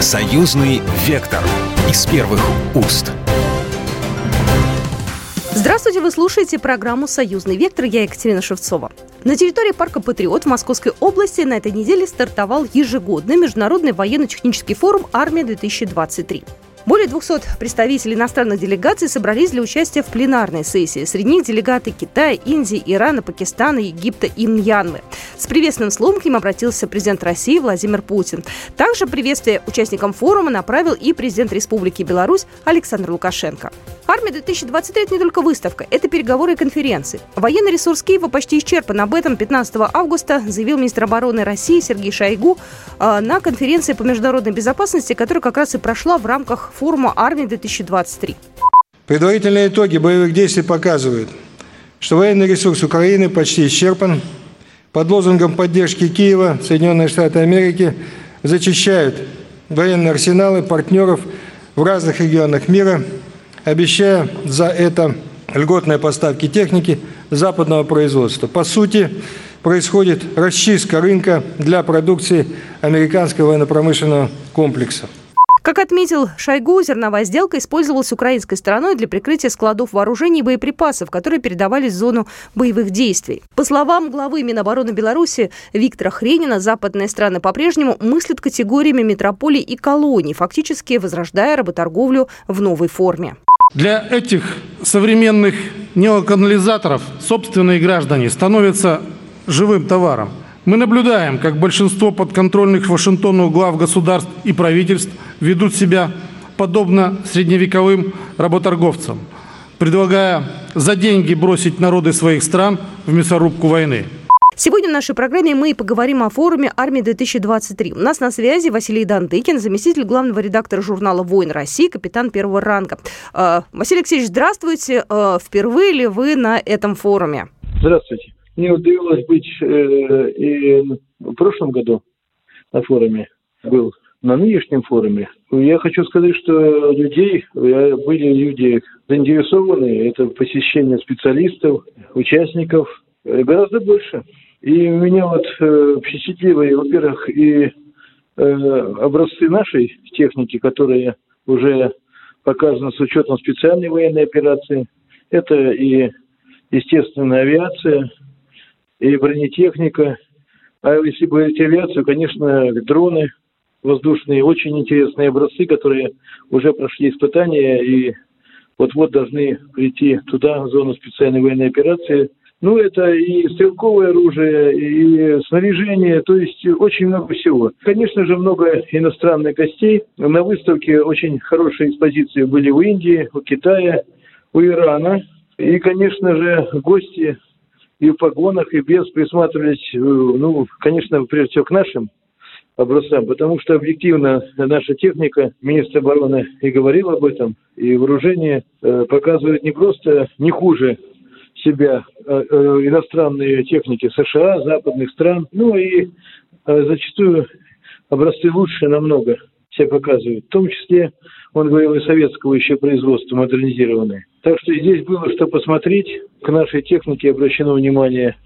Союзный вектор из первых уст. Здравствуйте, вы слушаете программу «Союзный вектор». Я Екатерина Шевцова. На территории парка «Патриот» в Московской области на этой неделе стартовал ежегодный международный военно-технический форум «Армия-2023». Более 200 представителей иностранных делегаций собрались для участия в пленарной сессии. Среди них делегаты Китая, Индии, Ирана, Пакистана, Египта и Мьянмы. С приветственным словом к ним обратился президент России Владимир Путин. Также приветствие участникам форума направил и президент Республики Беларусь Александр Лукашенко. Армия-2023 – это не только выставка, это переговоры и конференции. Военный ресурс Киева почти исчерпан. Об этом 15 августа заявил министр обороны России Сергей Шойгу э, на конференции по международной безопасности, которая как раз и прошла в рамках форума «Армия-2023». Предварительные итоги боевых действий показывают, что военный ресурс Украины почти исчерпан. Под лозунгом поддержки Киева Соединенные Штаты Америки зачищают военные арсеналы партнеров в разных регионах мира – обещая за это льготные поставки техники западного производства. По сути, происходит расчистка рынка для продукции американского военно-промышленного комплекса. Как отметил Шойгу, зерновая сделка использовалась украинской стороной для прикрытия складов вооружений и боеприпасов, которые передавались в зону боевых действий. По словам главы Минобороны Беларуси Виктора Хренина, западные страны по-прежнему мыслят категориями метрополий и колоний, фактически возрождая работорговлю в новой форме. Для этих современных неоканализаторов собственные граждане становятся живым товаром. Мы наблюдаем, как большинство подконтрольных Вашингтону глав государств и правительств ведут себя подобно средневековым работорговцам, предлагая за деньги бросить народы своих стран в мясорубку войны. Сегодня в нашей программе мы поговорим о форуме «Армия-2023». У нас на связи Василий Дандыкин, заместитель главного редактора журнала «Воин России», капитан первого ранга. Э, Василий Алексеевич, здравствуйте. Э, впервые ли вы на этом форуме? Здравствуйте. Мне удалось быть э, и в прошлом году на форуме, был на нынешнем форуме. Я хочу сказать, что людей, были люди заинтересованы, это посещение специалистов, участников, гораздо больше. И меня вот э, впечатлило, во-первых, и э, образцы нашей техники, которые уже показаны с учетом специальной военной операции. Это и, естественно, авиация, и бронетехника. А если говорить авиацию, конечно, дроны воздушные, очень интересные образцы, которые уже прошли испытания и вот-вот должны прийти туда, в зону специальной военной операции – ну, это и стрелковое оружие, и снаряжение, то есть очень много всего. Конечно же, много иностранных гостей. На выставке очень хорошие экспозиции были у Индии, у Китая, у Ирана. И, конечно же, гости и в погонах, и без присматривались, э, ну, конечно, прежде всего к нашим образцам, потому что объективно наша техника, министр обороны и говорил об этом, и вооружение э, показывает не просто не хуже себя э, э, иностранные техники США, западных стран. Ну и зачастую образцы лучше намного себя показывают. В том числе, он говорил, и советского еще производства модернизированные. Так что здесь было что посмотреть. К нашей технике обращено внимание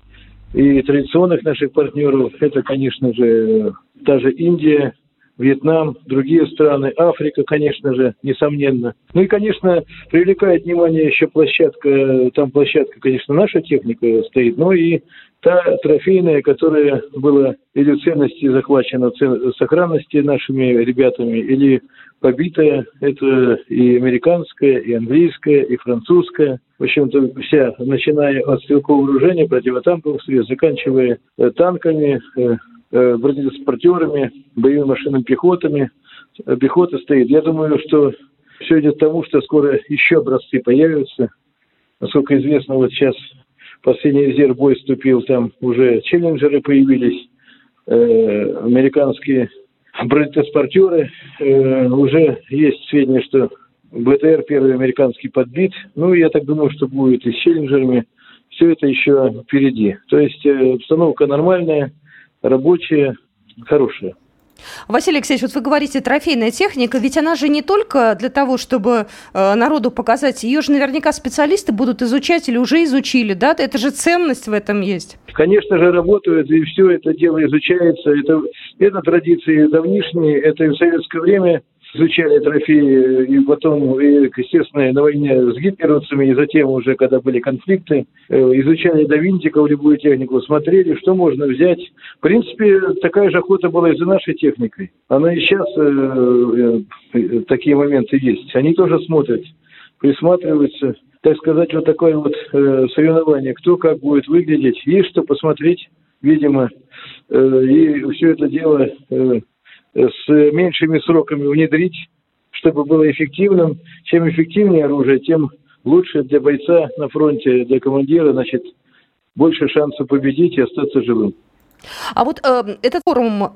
и традиционных наших партнеров. Это, конечно же, та же Индия, Вьетнам, другие страны, Африка, конечно же, несомненно. Ну и, конечно, привлекает внимание еще площадка, там площадка, конечно, наша техника стоит, но и та трофейная, которая была или в ценности захвачена, в сохранности нашими ребятами, или побитая, это и американская, и английская, и французская. В общем-то, вся, начиная от стрелкового вооружения, противотанковых средств, заканчивая э, танками, э, э, бронетранспортерами, боевыми машинами пехотами. Пехота стоит. Я думаю, что все идет к тому, что скоро еще образцы появятся. Насколько известно, вот сейчас последний резерв бой вступил, там уже челленджеры появились, э, американские бронетранспортеры. Э, уже есть сведения, что БТР первый американский подбит. Ну, я так думаю, что будет и с челленджерами. Все это еще впереди. То есть э, обстановка нормальная, рабочие, хорошие. Василий Алексеевич, вот вы говорите, трофейная техника, ведь она же не только для того, чтобы э, народу показать, ее же наверняка специалисты будут изучать или уже изучили, да? Это же ценность в этом есть. Конечно же, работают, и все это дело изучается. Это, это традиции давнишние, это и в советское время изучали трофеи, и потом, и, естественно, на войне с гитлеровцами, и затем уже, когда были конфликты, э, изучали до винтиков любую технику, смотрели, что можно взять. В принципе, такая же охота была и за нашей техникой. Она и сейчас э, э, такие моменты есть. Они тоже смотрят, присматриваются. Так сказать, вот такое вот э, соревнование, кто как будет выглядеть. Есть что посмотреть, видимо. Э, и все это дело э, с меньшими сроками внедрить, чтобы было эффективным. Чем эффективнее оружие, тем лучше для бойца на фронте, для командира, значит, больше шансов победить и остаться живым. А вот э, этот форум э,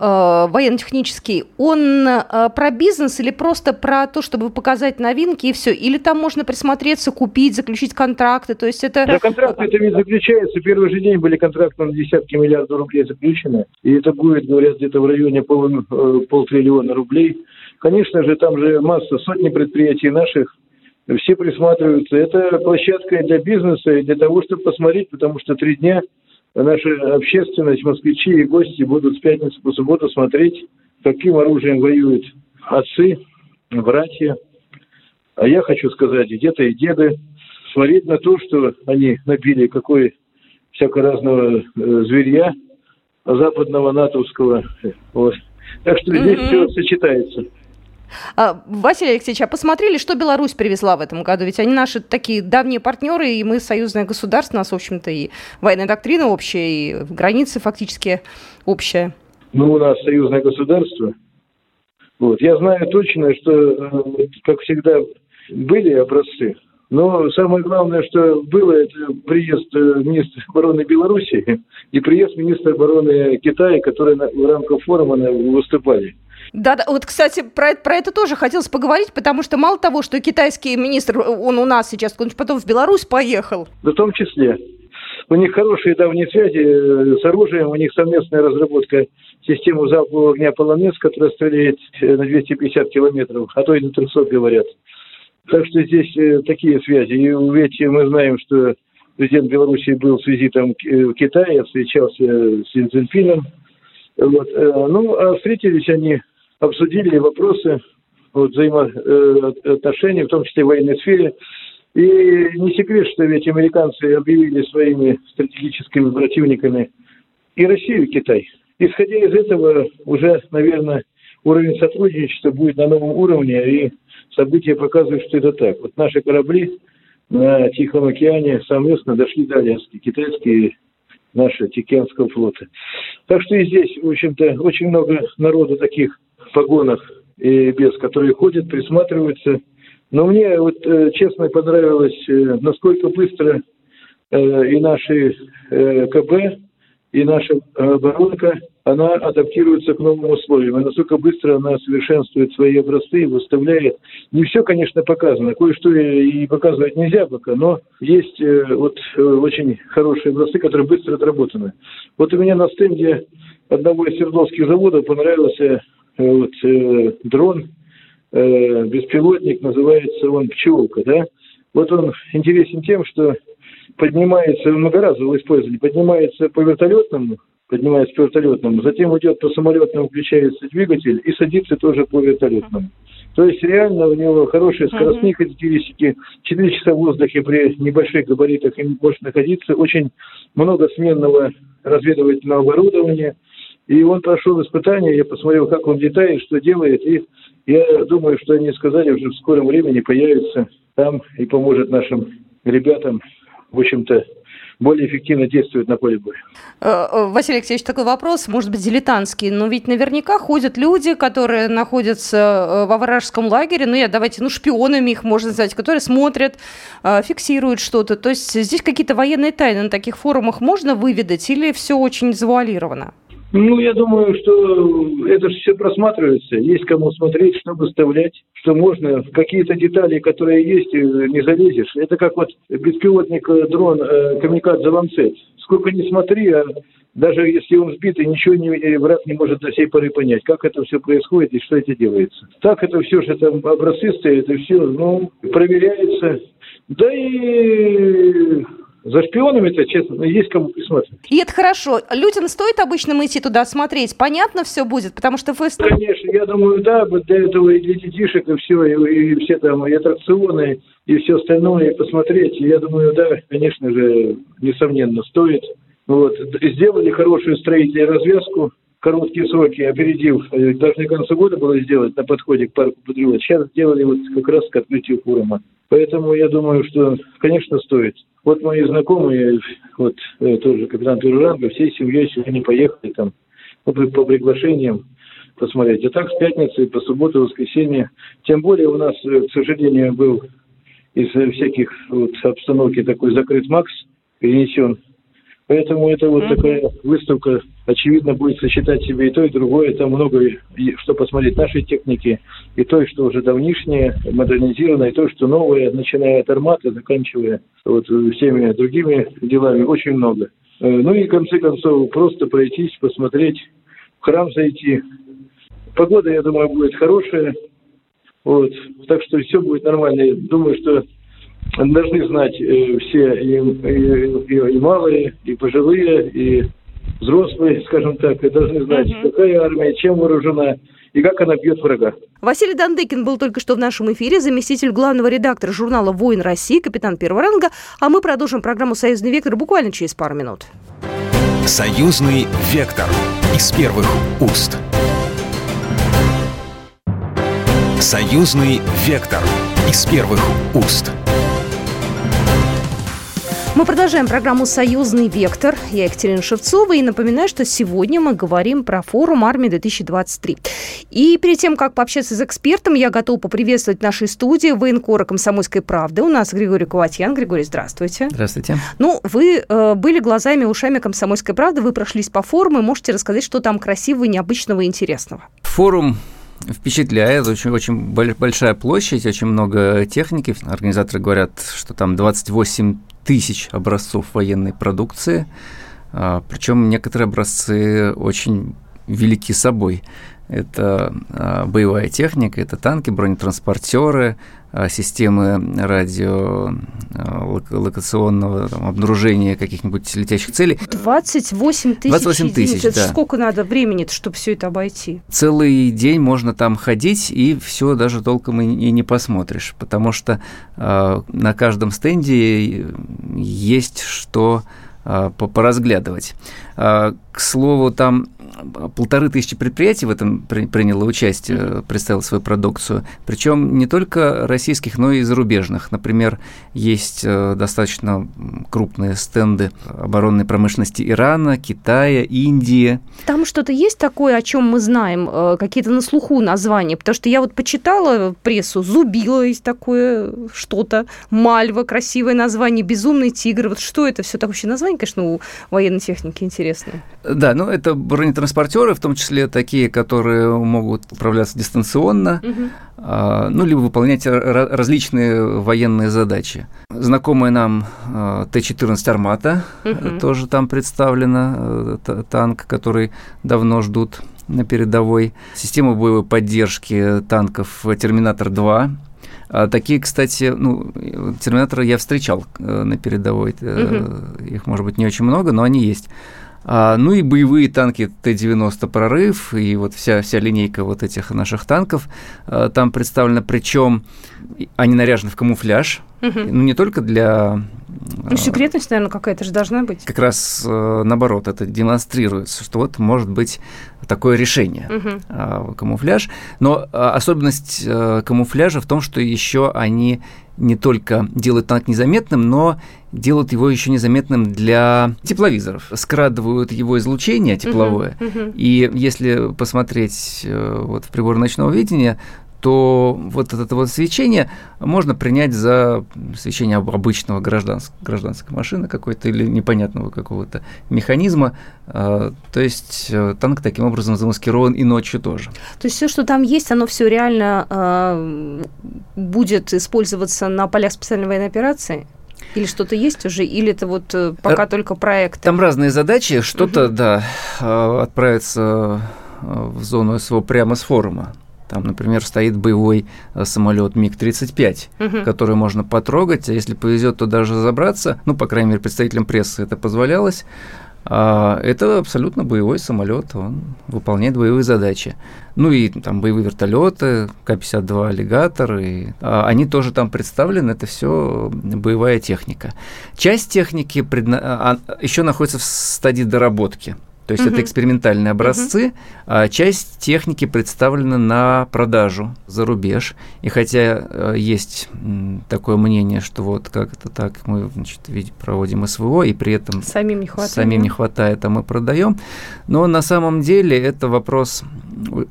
военно-технический, он э, про бизнес или просто про то, чтобы показать новинки и все? Или там можно присмотреться, купить, заключить контракты? То есть это... Да, контракты это ведь заключается. Первый же день были контракты на десятки миллиардов рублей заключены. И это будет, говорят, где-то в районе пол, э, полтриллиона рублей. Конечно же, там же масса, сотни предприятий наших, все присматриваются. Это площадка для бизнеса и для того, чтобы посмотреть, потому что три дня – наша общественность, москвичи и гости будут с пятницы по субботу смотреть, каким оружием воюют отцы, братья. А я хочу сказать, где-то и деды, смотреть на то, что они набили какой всяко разного э, зверья западного натовского. Вот. Так что здесь mm-hmm. все сочетается. А, Василий Алексеевич, а посмотрели, что Беларусь привезла в этом году? Ведь они наши такие давние партнеры, и мы союзное государство, у нас, в общем-то, и военная доктрина общая, и границы фактически общая. Ну, у нас союзное государство. Вот. Я знаю точно, что, э, как всегда, были образцы, но самое главное, что было, это приезд э, министра обороны Беларуси и приезд министра обороны Китая, которые в рамках форума выступали. Да, да, вот, кстати, про, про это тоже хотелось поговорить, потому что мало того, что китайский министр, он у нас сейчас, он потом в Беларусь поехал. В том числе. У них хорошие давние связи э, с оружием, у них совместная разработка системы залпового огня «Полонез», которая стреляет э, на 250 километров, а то и на 300, говорят. Так что здесь э, такие связи. И ведь мы знаем, что президент Беларуси был с визитом в Китае, встречался с Цзиньпином. Вот. Ну, а встретились они обсудили вопросы взаимоотношений, в том числе в военной сфере. И не секрет, что ведь американцы объявили своими стратегическими противниками и Россию, и Китай. Исходя из этого, уже, наверное, уровень сотрудничества будет на новом уровне, и события показывают, что это так. Вот наши корабли на Тихом океане совместно дошли до Аляски, китайские наши Тихоокеанского флота. Так что и здесь, в общем-то, очень много народу таких погонах и без, которые ходят, присматриваются. Но мне вот э, честно понравилось, э, насколько быстро э, и наши КБ, и наша оборонка, она адаптируется к новым условиям. И насколько быстро она совершенствует свои образцы и выставляет. Не все, конечно, показано. Кое-что и показывать нельзя пока, но есть вот очень хорошие образцы, которые быстро отработаны. Вот у меня на стенде одного из Свердловских заводов понравился вот, э, дрон, э, беспилотник, называется он «Пчелка», да? Вот он интересен тем, что поднимается, многоразово использовали, поднимается по вертолетному, поднимается по вертолетному, затем идет по самолетному, включается двигатель и садится тоже по вертолетному. То есть реально у него хорошие скоростные характеристики, 4 часа в воздухе при небольших габаритах им может находиться, очень много сменного разведывательного оборудования, и он прошел испытание, я посмотрел, как он летает, что делает, и я думаю, что они сказали, уже в скором времени появится там и поможет нашим ребятам, в общем-то, более эффективно действовать на поле боя. Э, э, Василий Алексеевич, такой вопрос, может быть, дилетантский, но ведь наверняка ходят люди, которые находятся э, во вражеском лагере, ну, я давайте, ну, шпионами их можно назвать, которые смотрят, фиксируют что-то. То есть здесь какие-то военные тайны на таких форумах можно выведать или все очень завуалировано? Ну, я думаю, что это же все просматривается. Есть кому смотреть, что выставлять, что можно. Какие-то детали, которые есть, э, не залезешь. Это как вот беспилотник э, дрон э, камикадзе Ланцет. Сколько ни смотри, а даже если он сбитый, ничего не, враг не может до сей поры понять, как это все происходит и что это делается. Так это все же там образцы стоят, это все, ну, проверяется. Да и за шпионами-то, честно, есть кому присматривать. И это хорошо. Людям стоит обычно идти туда смотреть? Понятно все будет? Потому что вы... Конечно, я думаю, да, для этого и для детишек, и все, и, и все там, и аттракционы, и все остальное, и посмотреть. Я думаю, да, конечно же, несомненно, стоит. Вот. Сделали хорошую строительную развязку, короткие сроки, опередив. Должны к концу года было сделать на подходе к парку Патриот. Сейчас сделали вот как раз к открытию форума. Поэтому я думаю, что, конечно, стоит. Вот мои знакомые, вот э, тоже капитан ранга, всей семьей сегодня поехали там по, по приглашениям посмотреть. А так с пятницы по субботу, воскресенье. Тем более у нас, э, к сожалению, был из всяких вот, обстановки такой закрыт МАКС перенесен Поэтому это вот mm-hmm. такая выставка, очевидно, будет сочетать себе и то, и другое. Там много что посмотреть нашей техники, и то, что уже давнишнее, модернизированное, и то, что новое, начиная от армата, заканчивая вот всеми другими делами, очень много. Э, ну и в конце концов, просто пройтись, посмотреть, в храм зайти. Погода, я думаю, будет хорошая. Вот. Так что все будет нормально. Думаю, что должны знать э, все и, и, и малые, и пожилые, и взрослые, скажем так, и должны знать, угу. какая армия, чем вооружена и как она бьет врага. Василий Дандыкин был только что в нашем эфире, заместитель главного редактора журнала «Воин России», капитан первого ранга, а мы продолжим программу «Союзный вектор» буквально через пару минут. «Союзный вектор» из первых уст. «Союзный вектор» из первых уст. Мы продолжаем программу «Союзный вектор». Я Екатерина Шевцова и напоминаю, что сегодня мы говорим про форум «Армия-2023». И перед тем, как пообщаться с экспертом, я готова поприветствовать в нашей студии военкора «Комсомольской правды». У нас Григорий Куватьян. Григорий, здравствуйте. Здравствуйте. Ну, вы э, были глазами и ушами «Комсомольской правды», вы прошлись по форуму, можете рассказать, что там красивого, необычного и интересного? Форум впечатляет. Очень, очень большая площадь, очень много техники. Организаторы говорят, что там 28 тысяч образцов военной продукции, а, причем некоторые образцы очень велики собой. Это а, боевая техника, это танки, бронетранспортеры, а, системы радиолокационного там, обнаружения каких-нибудь летящих целей. 28 тысяч 28 тысяч, да. Сколько надо времени, чтобы все это обойти? Целый день можно там ходить, и все даже толком и, и не посмотришь, потому что э, на каждом стенде есть что э, поразглядывать. Э, к слову, там полторы тысячи предприятий в этом при, приняло участие, mm-hmm. представило свою продукцию. Причем не только российских, но и зарубежных. Например, есть э, достаточно крупные стенды оборонной промышленности Ирана, Китая, Индии. Там что-то есть такое, о чем мы знаем, э, какие-то на слуху названия? Потому что я вот почитала прессу, Зубила есть такое что-то, Мальва, красивое название, Безумный тигр. Вот что это все так вообще название, конечно, у военной техники интересное. Да, ну это бронетранспортеры, в том числе такие, которые могут управляться дистанционно, угу. а, ну, либо выполнять различные военные задачи. Знакомый нам а, Т-14 «Армата» угу. тоже там представлена, танк, который давно ждут на передовой. Система боевой поддержки танков «Терминатор-2», а такие, кстати, ну, терминаторы я встречал э, на передовой. Угу. Их, может быть, не очень много, но они есть. А, ну и боевые танки Т-90 «Прорыв», и вот вся, вся линейка вот этих наших танков а, там представлена, причем они наряжены в камуфляж, угу. ну не только для... Ну, секретность, наверное, какая-то же должна быть. Как раз э, наоборот, это демонстрируется, что вот может быть такое решение угу. камуфляж. Но особенность э, камуфляжа в том, что еще они не только делают танк незаметным, но делают его еще незаметным для тепловизоров. Скрадывают его излучение тепловое. Uh-huh, uh-huh. И если посмотреть э, вот в прибор ночного видения, то вот это вот свечение можно принять за свечение обычного гражданской, гражданской машины какой-то или непонятного какого-то механизма. А, то есть э, танк таким образом замаскирован и ночью тоже. То есть все, что там есть, оно все реально э, будет использоваться на полях специальной военной операции? Или что-то есть уже, или это вот э, пока а, только проект? Там разные задачи. Что-то, угу. да, отправится в зону СВО прямо с форума. Там, например, стоит боевой э, самолет МиГ-35, угу. который можно потрогать, а если повезет, то даже забраться. Ну, по крайней мере, представителям прессы это позволялось. А это абсолютно боевой самолет, он выполняет боевые задачи. Ну и там боевые вертолеты, К-52 аллигатор, и, а, они тоже там представлены, это все боевая техника. Часть техники предна... а, еще находится в стадии доработки. То есть угу. это экспериментальные образцы, угу. а часть техники представлена на продажу за рубеж. И хотя э, есть такое мнение, что вот как это так, мы значит, проводим СВО, и при этом самим не хватает, самим не хватает а мы продаем. Но на самом деле это вопрос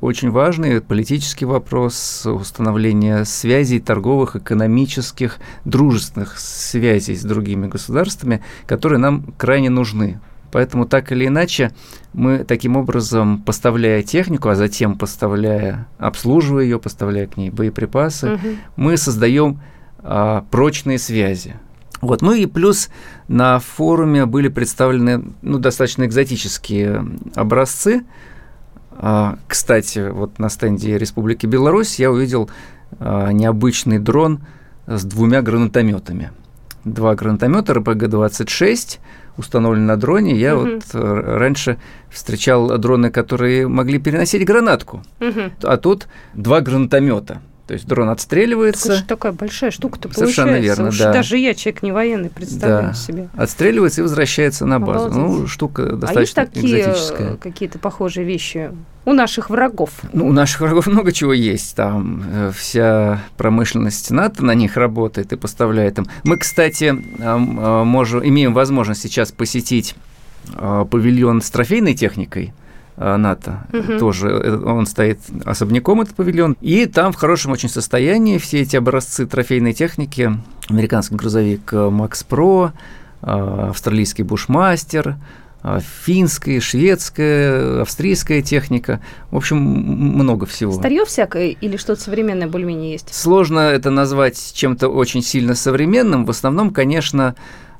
очень важный, политический вопрос установления связей торговых, экономических, дружественных связей с другими государствами, которые нам крайне нужны Поэтому так или иначе мы таким образом, поставляя технику, а затем поставляя, обслуживая ее, поставляя к ней боеприпасы, угу. мы создаем а, прочные связи. Вот. Ну и плюс на форуме были представлены ну, достаточно экзотические образцы. А, кстати, вот на стенде Республики Беларусь я увидел а, необычный дрон с двумя гранатометами. Два гранатомета РПГ-26 установлен на дроне. Я угу. вот э, раньше встречал дроны, которые могли переносить гранатку, угу. а тут два гранатомета. То есть дрон отстреливается. Это такая большая штука-то Совершенно получается. верно, Уж да. Даже я, человек не военный, представляю да. себе. Отстреливается и возвращается на базу. Ну, Обалдеть. Ну, штука достаточно а есть такие экзотическая. какие-то похожие вещи у наших врагов? Ну, у наших врагов много чего есть. Там э, вся промышленность НАТО на них работает и поставляет им. Мы, кстати, э, можем, имеем возможность сейчас посетить э, павильон с трофейной техникой – Э, НАТО. Угу. Тоже э, он стоит особняком, этот павильон. И там в хорошем очень состоянии все эти образцы трофейной техники. Американский грузовик э, Макс Про, австралийский Бушмастер, финская, шведская, австрийская техника. В общем, много всего. Старье всякое или что-то современное более-менее есть? Сложно это назвать чем-то очень сильно современным. В основном, конечно,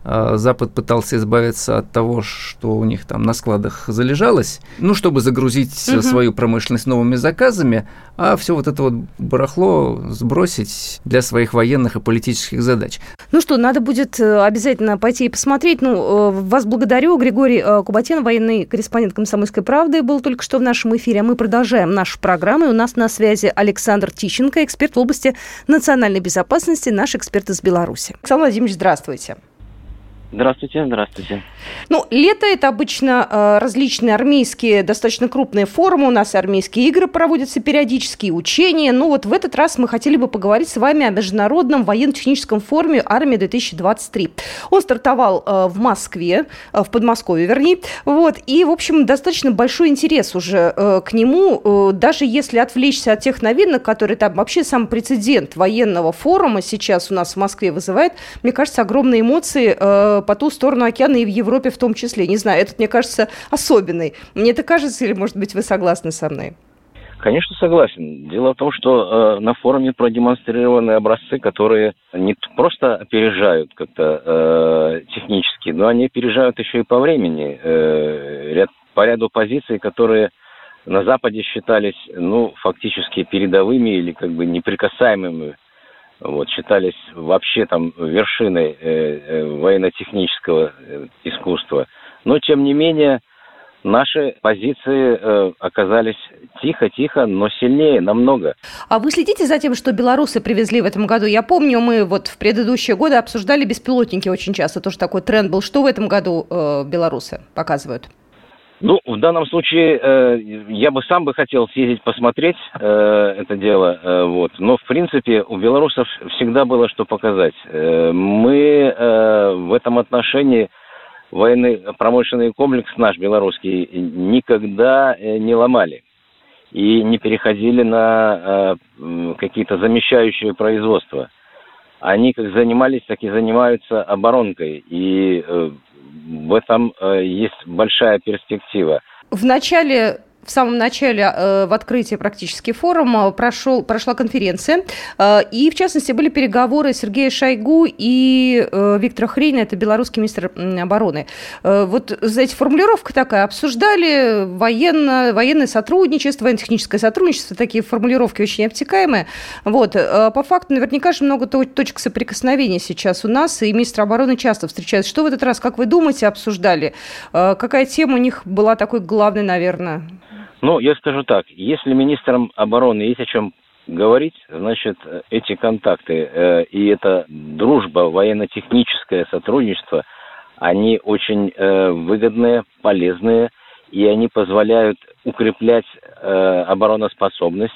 Запад пытался избавиться от того, что у них там на складах залежалось, ну, чтобы загрузить угу. свою промышленность новыми заказами, а все вот это вот барахло сбросить для своих военных и политических задач. Ну что, надо будет э, обязательно пойти и посмотреть. Ну, э, вас благодарю. Григорий Кубатин, военный корреспондент «Комсомольской правды», был только что в нашем эфире. А мы продолжаем нашу программу. И у нас на связи Александр Тищенко, эксперт в области национальной безопасности, наш эксперт из Беларуси. Александр Владимирович, здравствуйте. Здравствуйте, здравствуйте. Ну, лето это обычно э, различные армейские, достаточно крупные форумы. У нас армейские игры проводятся периодически, учения. Ну, вот в этот раз мы хотели бы поговорить с вами о Международном военно-техническом форуме «Армия-2023». Он стартовал э, в Москве, э, в Подмосковье, вернее. Вот, и, в общем, достаточно большой интерес уже э, к нему. Э, даже если отвлечься от тех новинок, которые там вообще сам прецедент военного форума сейчас у нас в Москве вызывает, мне кажется, огромные эмоции э, по ту сторону океана и в Европе в том числе. Не знаю, этот, мне кажется, особенный. Мне это кажется, или, может быть, вы согласны со мной? Конечно, согласен. Дело в том, что э, на форуме продемонстрированы образцы, которые не просто опережают как-то э, технически, но они опережают еще и по времени. Э, ряд, по ряду позиций, которые на Западе считались, ну, фактически передовыми или как бы неприкасаемыми вот, считались вообще там вершиной э, э, военно-технического э, искусства. Но, тем не менее, наши позиции э, оказались тихо-тихо, но сильнее намного. А вы следите за тем, что белорусы привезли в этом году? Я помню, мы вот в предыдущие годы обсуждали беспилотники очень часто, тоже такой тренд был. Что в этом году э, белорусы показывают? Ну, в данном случае э, я бы сам бы хотел съездить посмотреть э, это дело, э, вот. Но в принципе у белорусов всегда было что показать. Э, мы э, в этом отношении военный промышленный комплекс наш белорусский никогда э, не ломали. и не переходили на э, какие-то замещающие производства. Они как занимались, так и занимаются оборонкой, и э, в этом э, есть большая перспектива. В начале в самом начале, э, в открытии практически форума, прошел, прошла конференция, э, и, в частности, были переговоры Сергея Шойгу и э, Виктора Хрейна, это белорусский министр обороны. Вот, знаете, формулировка такая, обсуждали военно, военное сотрудничество, военно-техническое сотрудничество, такие формулировки очень обтекаемые. Вот, по факту, наверняка же много точек соприкосновения сейчас у нас, и министр обороны часто встречается. Что в этот раз, как вы думаете, обсуждали? Какая тема у них была такой главной, наверное? Ну, я скажу так, если министрам обороны есть о чем говорить, значит, эти контакты э, и эта дружба, военно-техническое сотрудничество, они очень э, выгодные, полезные, и они позволяют укреплять э, обороноспособность,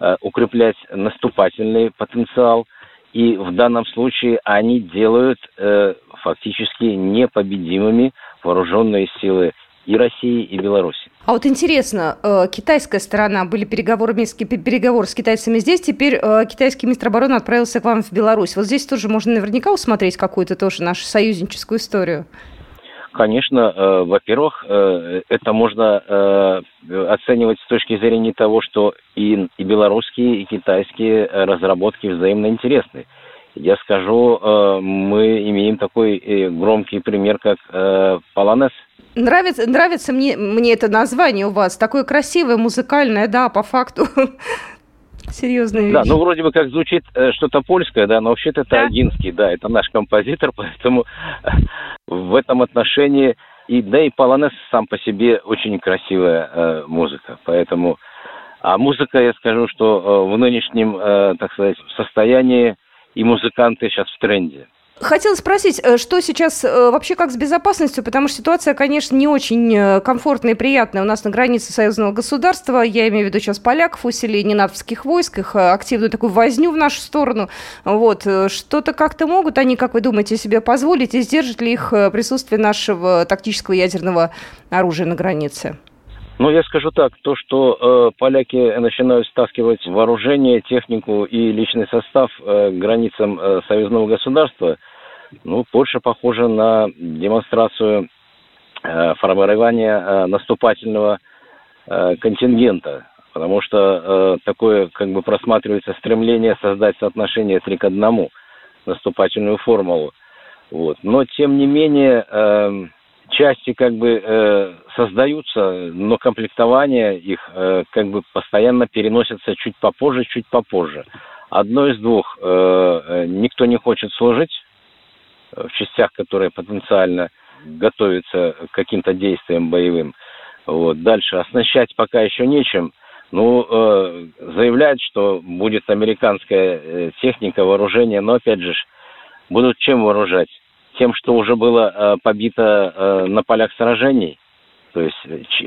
э, укреплять наступательный потенциал, и в данном случае они делают э, фактически непобедимыми вооруженные силы и России, и Беларуси. А вот интересно, э, китайская сторона, были переговоры, переговоры с китайцами здесь, теперь э, китайский министр обороны отправился к вам в Беларусь. Вот здесь тоже можно наверняка усмотреть какую-то тоже нашу союзническую историю. Конечно, э, во-первых, это можно оценивать с точки зрения того, что и, и белорусские, и китайские разработки взаимно интересны. Я скажу, мы имеем такой громкий пример, как Полонез – Нравится, нравится мне, мне это название у вас, такое красивое, музыкальное, да, по факту. Серьезная вещь. Да, ну вроде бы как звучит э, что-то польское, да, но вообще-то это да? Агинский, да, это наш композитор, поэтому в этом отношении и да и полонез сам по себе очень красивая э, музыка, поэтому а музыка, я скажу, что э, в нынешнем, э, так сказать, состоянии и музыканты сейчас в тренде. Хотела спросить, э, что сейчас э, вообще как с безопасностью, потому что ситуация, конечно, не очень э, комфортная и приятная у нас на границе союзного государства. Я имею в виду сейчас поляков, усиление натовских войск, их активную такую возню в нашу сторону. Вот. Что-то как-то могут они, как вы думаете, себе позволить и сдержит ли их присутствие нашего тактического ядерного оружия на границе? Ну, я скажу так, то, что э, поляки начинают стаскивать вооружение, технику и личный состав э, к границам э, союзного государства, ну, больше похоже на демонстрацию э, формирования э, наступательного э, контингента, потому что э, такое как бы просматривается стремление создать соотношение три к одному, наступательную формулу. Вот. Но, тем не менее, э, части как бы э, создаются, но комплектование их э, как бы постоянно переносится чуть попозже, чуть попозже. Одно из двух. Э, э никто не хочет служить в частях, которые потенциально готовятся к каким-то действиям боевым. Вот. Дальше оснащать пока еще нечем. Ну, э, заявляют, что будет американская э, техника, вооружение, но опять же, будут чем вооружать? Тем, что уже было э, побито э, на полях сражений. То есть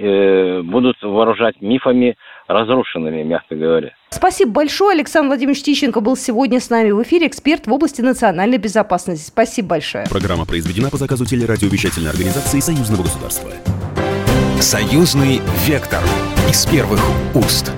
э, будут вооружать мифами разрушенными, мягко говоря. Спасибо большое. Александр Владимирович Тищенко был сегодня с нами в эфире, эксперт в области национальной безопасности. Спасибо большое. Программа произведена по заказу телерадиовещательной организации Союзного государства. Союзный вектор из первых уст.